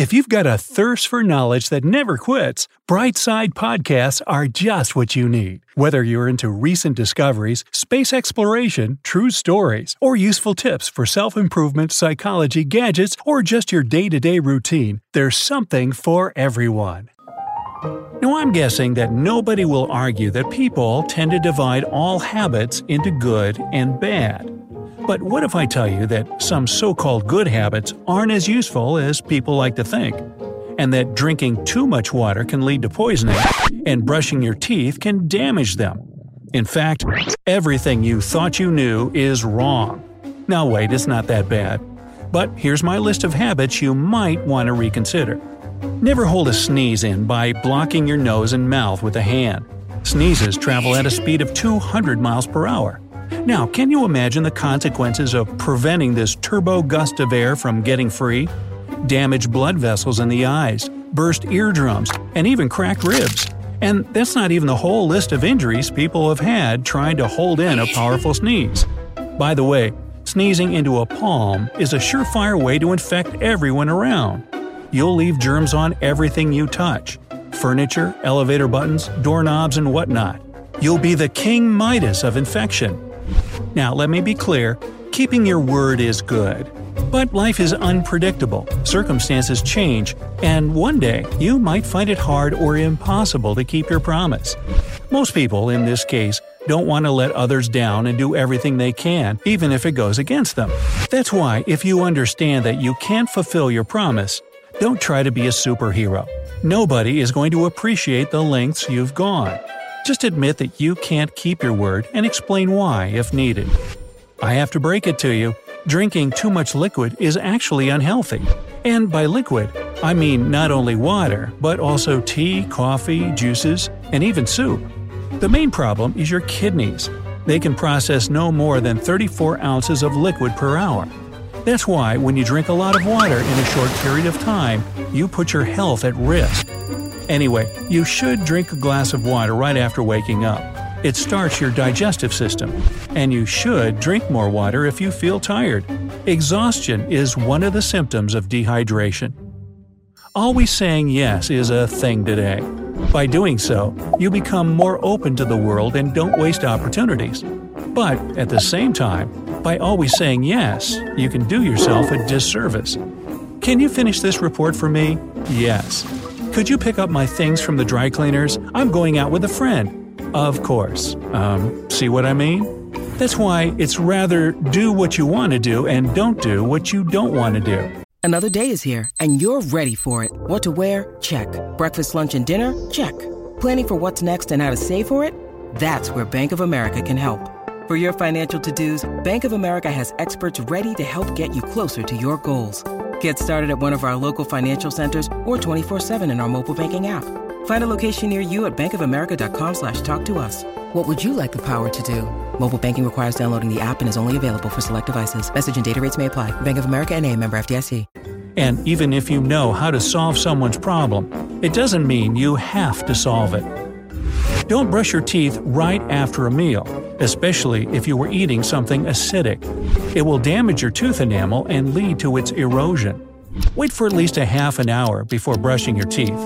If you've got a thirst for knowledge that never quits, Brightside Podcasts are just what you need. Whether you're into recent discoveries, space exploration, true stories, or useful tips for self improvement, psychology, gadgets, or just your day to day routine, there's something for everyone. Now, I'm guessing that nobody will argue that people tend to divide all habits into good and bad. But what if I tell you that some so called good habits aren't as useful as people like to think? And that drinking too much water can lead to poisoning, and brushing your teeth can damage them? In fact, everything you thought you knew is wrong. Now, wait, it's not that bad. But here's my list of habits you might want to reconsider. Never hold a sneeze in by blocking your nose and mouth with a hand. Sneezes travel at a speed of 200 miles per hour. Now, can you imagine the consequences of preventing this turbo gust of air from getting free? Damaged blood vessels in the eyes, burst eardrums, and even cracked ribs. And that's not even the whole list of injuries people have had trying to hold in a powerful sneeze. By the way, sneezing into a palm is a surefire way to infect everyone around. You'll leave germs on everything you touch furniture, elevator buttons, doorknobs, and whatnot. You'll be the King Midas of infection. Now, let me be clear keeping your word is good. But life is unpredictable, circumstances change, and one day you might find it hard or impossible to keep your promise. Most people, in this case, don't want to let others down and do everything they can, even if it goes against them. That's why, if you understand that you can't fulfill your promise, don't try to be a superhero. Nobody is going to appreciate the lengths you've gone. Just admit that you can't keep your word and explain why if needed. I have to break it to you drinking too much liquid is actually unhealthy. And by liquid, I mean not only water, but also tea, coffee, juices, and even soup. The main problem is your kidneys. They can process no more than 34 ounces of liquid per hour. That's why when you drink a lot of water in a short period of time, you put your health at risk. Anyway, you should drink a glass of water right after waking up. It starts your digestive system. And you should drink more water if you feel tired. Exhaustion is one of the symptoms of dehydration. Always saying yes is a thing today. By doing so, you become more open to the world and don't waste opportunities. But at the same time, by always saying yes, you can do yourself a disservice. Can you finish this report for me? Yes. Could you pick up my things from the dry cleaners? I'm going out with a friend. Of course. Um, see what I mean? That's why it's rather do what you want to do and don't do what you don't want to do. Another day is here, and you're ready for it. What to wear? Check. Breakfast, lunch, and dinner? Check. Planning for what's next and how to save for it? That's where Bank of America can help. For your financial to dos, Bank of America has experts ready to help get you closer to your goals. Get started at one of our local financial centers or 24-7 in our mobile banking app. Find a location near you at bankofamerica.com slash talk to us. What would you like the power to do? Mobile banking requires downloading the app and is only available for select devices. Message and data rates may apply. Bank of America and a member FDIC. And even if you know how to solve someone's problem, it doesn't mean you have to solve it. Don't brush your teeth right after a meal, especially if you were eating something acidic. It will damage your tooth enamel and lead to its erosion. Wait for at least a half an hour before brushing your teeth.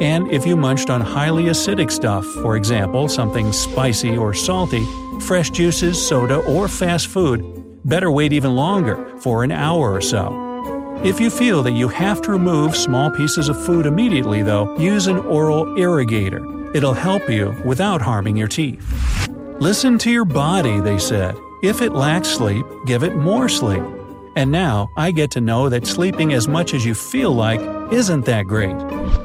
And if you munched on highly acidic stuff, for example, something spicy or salty, fresh juices, soda, or fast food, better wait even longer, for an hour or so. If you feel that you have to remove small pieces of food immediately, though, use an oral irrigator. It'll help you without harming your teeth. Listen to your body, they said. If it lacks sleep, give it more sleep. And now I get to know that sleeping as much as you feel like isn't that great.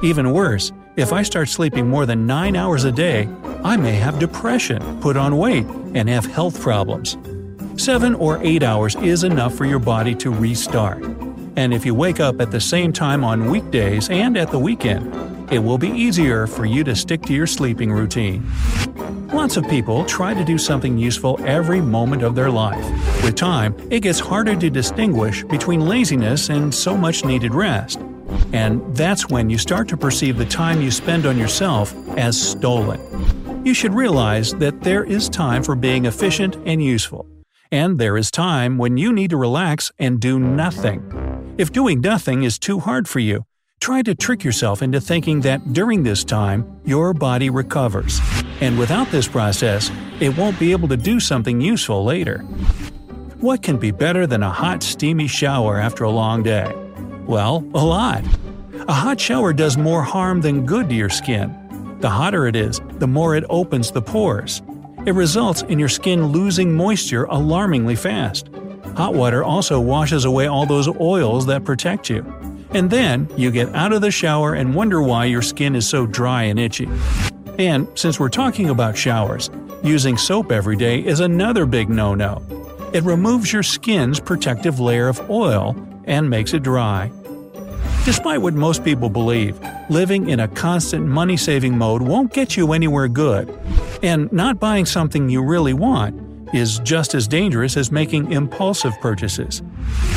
Even worse, if I start sleeping more than 9 hours a day, I may have depression, put on weight, and have health problems. 7 or 8 hours is enough for your body to restart. And if you wake up at the same time on weekdays and at the weekend, it will be easier for you to stick to your sleeping routine. Lots of people try to do something useful every moment of their life. With time, it gets harder to distinguish between laziness and so much needed rest. And that's when you start to perceive the time you spend on yourself as stolen. You should realize that there is time for being efficient and useful. And there is time when you need to relax and do nothing. If doing nothing is too hard for you, try to trick yourself into thinking that during this time, your body recovers. And without this process, it won't be able to do something useful later. What can be better than a hot, steamy shower after a long day? Well, a lot. A hot shower does more harm than good to your skin. The hotter it is, the more it opens the pores. It results in your skin losing moisture alarmingly fast. Hot water also washes away all those oils that protect you. And then you get out of the shower and wonder why your skin is so dry and itchy. And since we're talking about showers, using soap every day is another big no no. It removes your skin's protective layer of oil and makes it dry. Despite what most people believe, living in a constant money saving mode won't get you anywhere good. And not buying something you really want is just as dangerous as making impulsive purchases.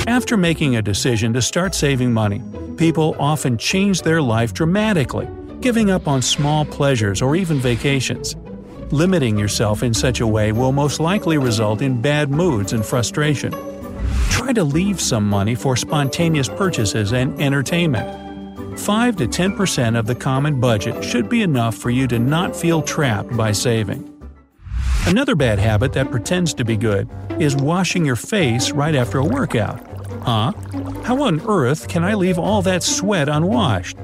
After making a decision to start saving money, people often change their life dramatically, giving up on small pleasures or even vacations. Limiting yourself in such a way will most likely result in bad moods and frustration. Try to leave some money for spontaneous purchases and entertainment. 5 to 10% of the common budget should be enough for you to not feel trapped by saving. Another bad habit that pretends to be good is washing your face right after a workout. Huh? How on earth can I leave all that sweat unwashed?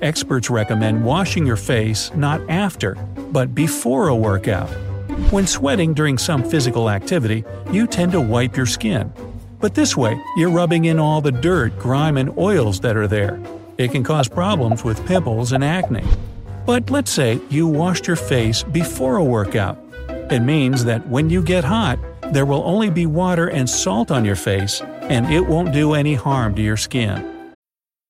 Experts recommend washing your face not after, but before a workout. When sweating during some physical activity, you tend to wipe your skin. But this way, you're rubbing in all the dirt, grime, and oils that are there. It can cause problems with pimples and acne. But let's say you washed your face before a workout. It means that when you get hot, there will only be water and salt on your face, and it won't do any harm to your skin.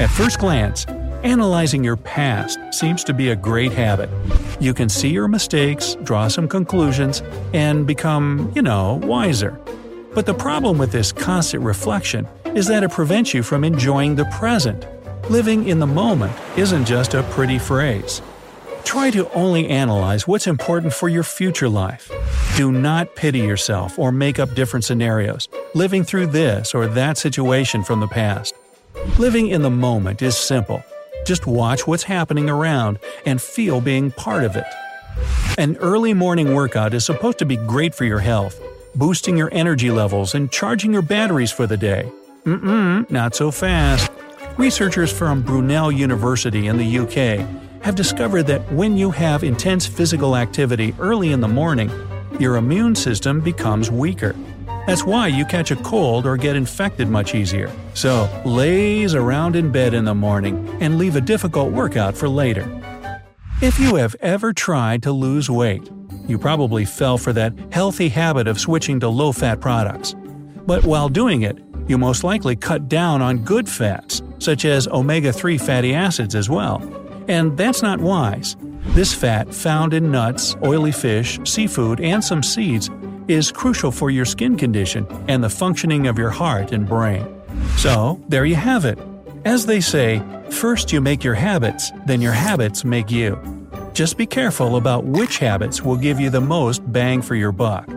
At first glance, analyzing your past seems to be a great habit. You can see your mistakes, draw some conclusions, and become, you know, wiser. But the problem with this constant reflection is that it prevents you from enjoying the present. Living in the moment isn't just a pretty phrase. Try to only analyze what's important for your future life. Do not pity yourself or make up different scenarios, living through this or that situation from the past. Living in the moment is simple. Just watch what's happening around and feel being part of it. An early morning workout is supposed to be great for your health, boosting your energy levels and charging your batteries for the day. Mm-mm, not so fast. Researchers from Brunel University in the UK have discovered that when you have intense physical activity early in the morning, your immune system becomes weaker. That's why you catch a cold or get infected much easier. So, laze around in bed in the morning and leave a difficult workout for later. If you have ever tried to lose weight, you probably fell for that healthy habit of switching to low fat products. But while doing it, you most likely cut down on good fats, such as omega 3 fatty acids as well. And that's not wise. This fat, found in nuts, oily fish, seafood, and some seeds, is crucial for your skin condition and the functioning of your heart and brain. So, there you have it. As they say, first you make your habits, then your habits make you. Just be careful about which habits will give you the most bang for your buck.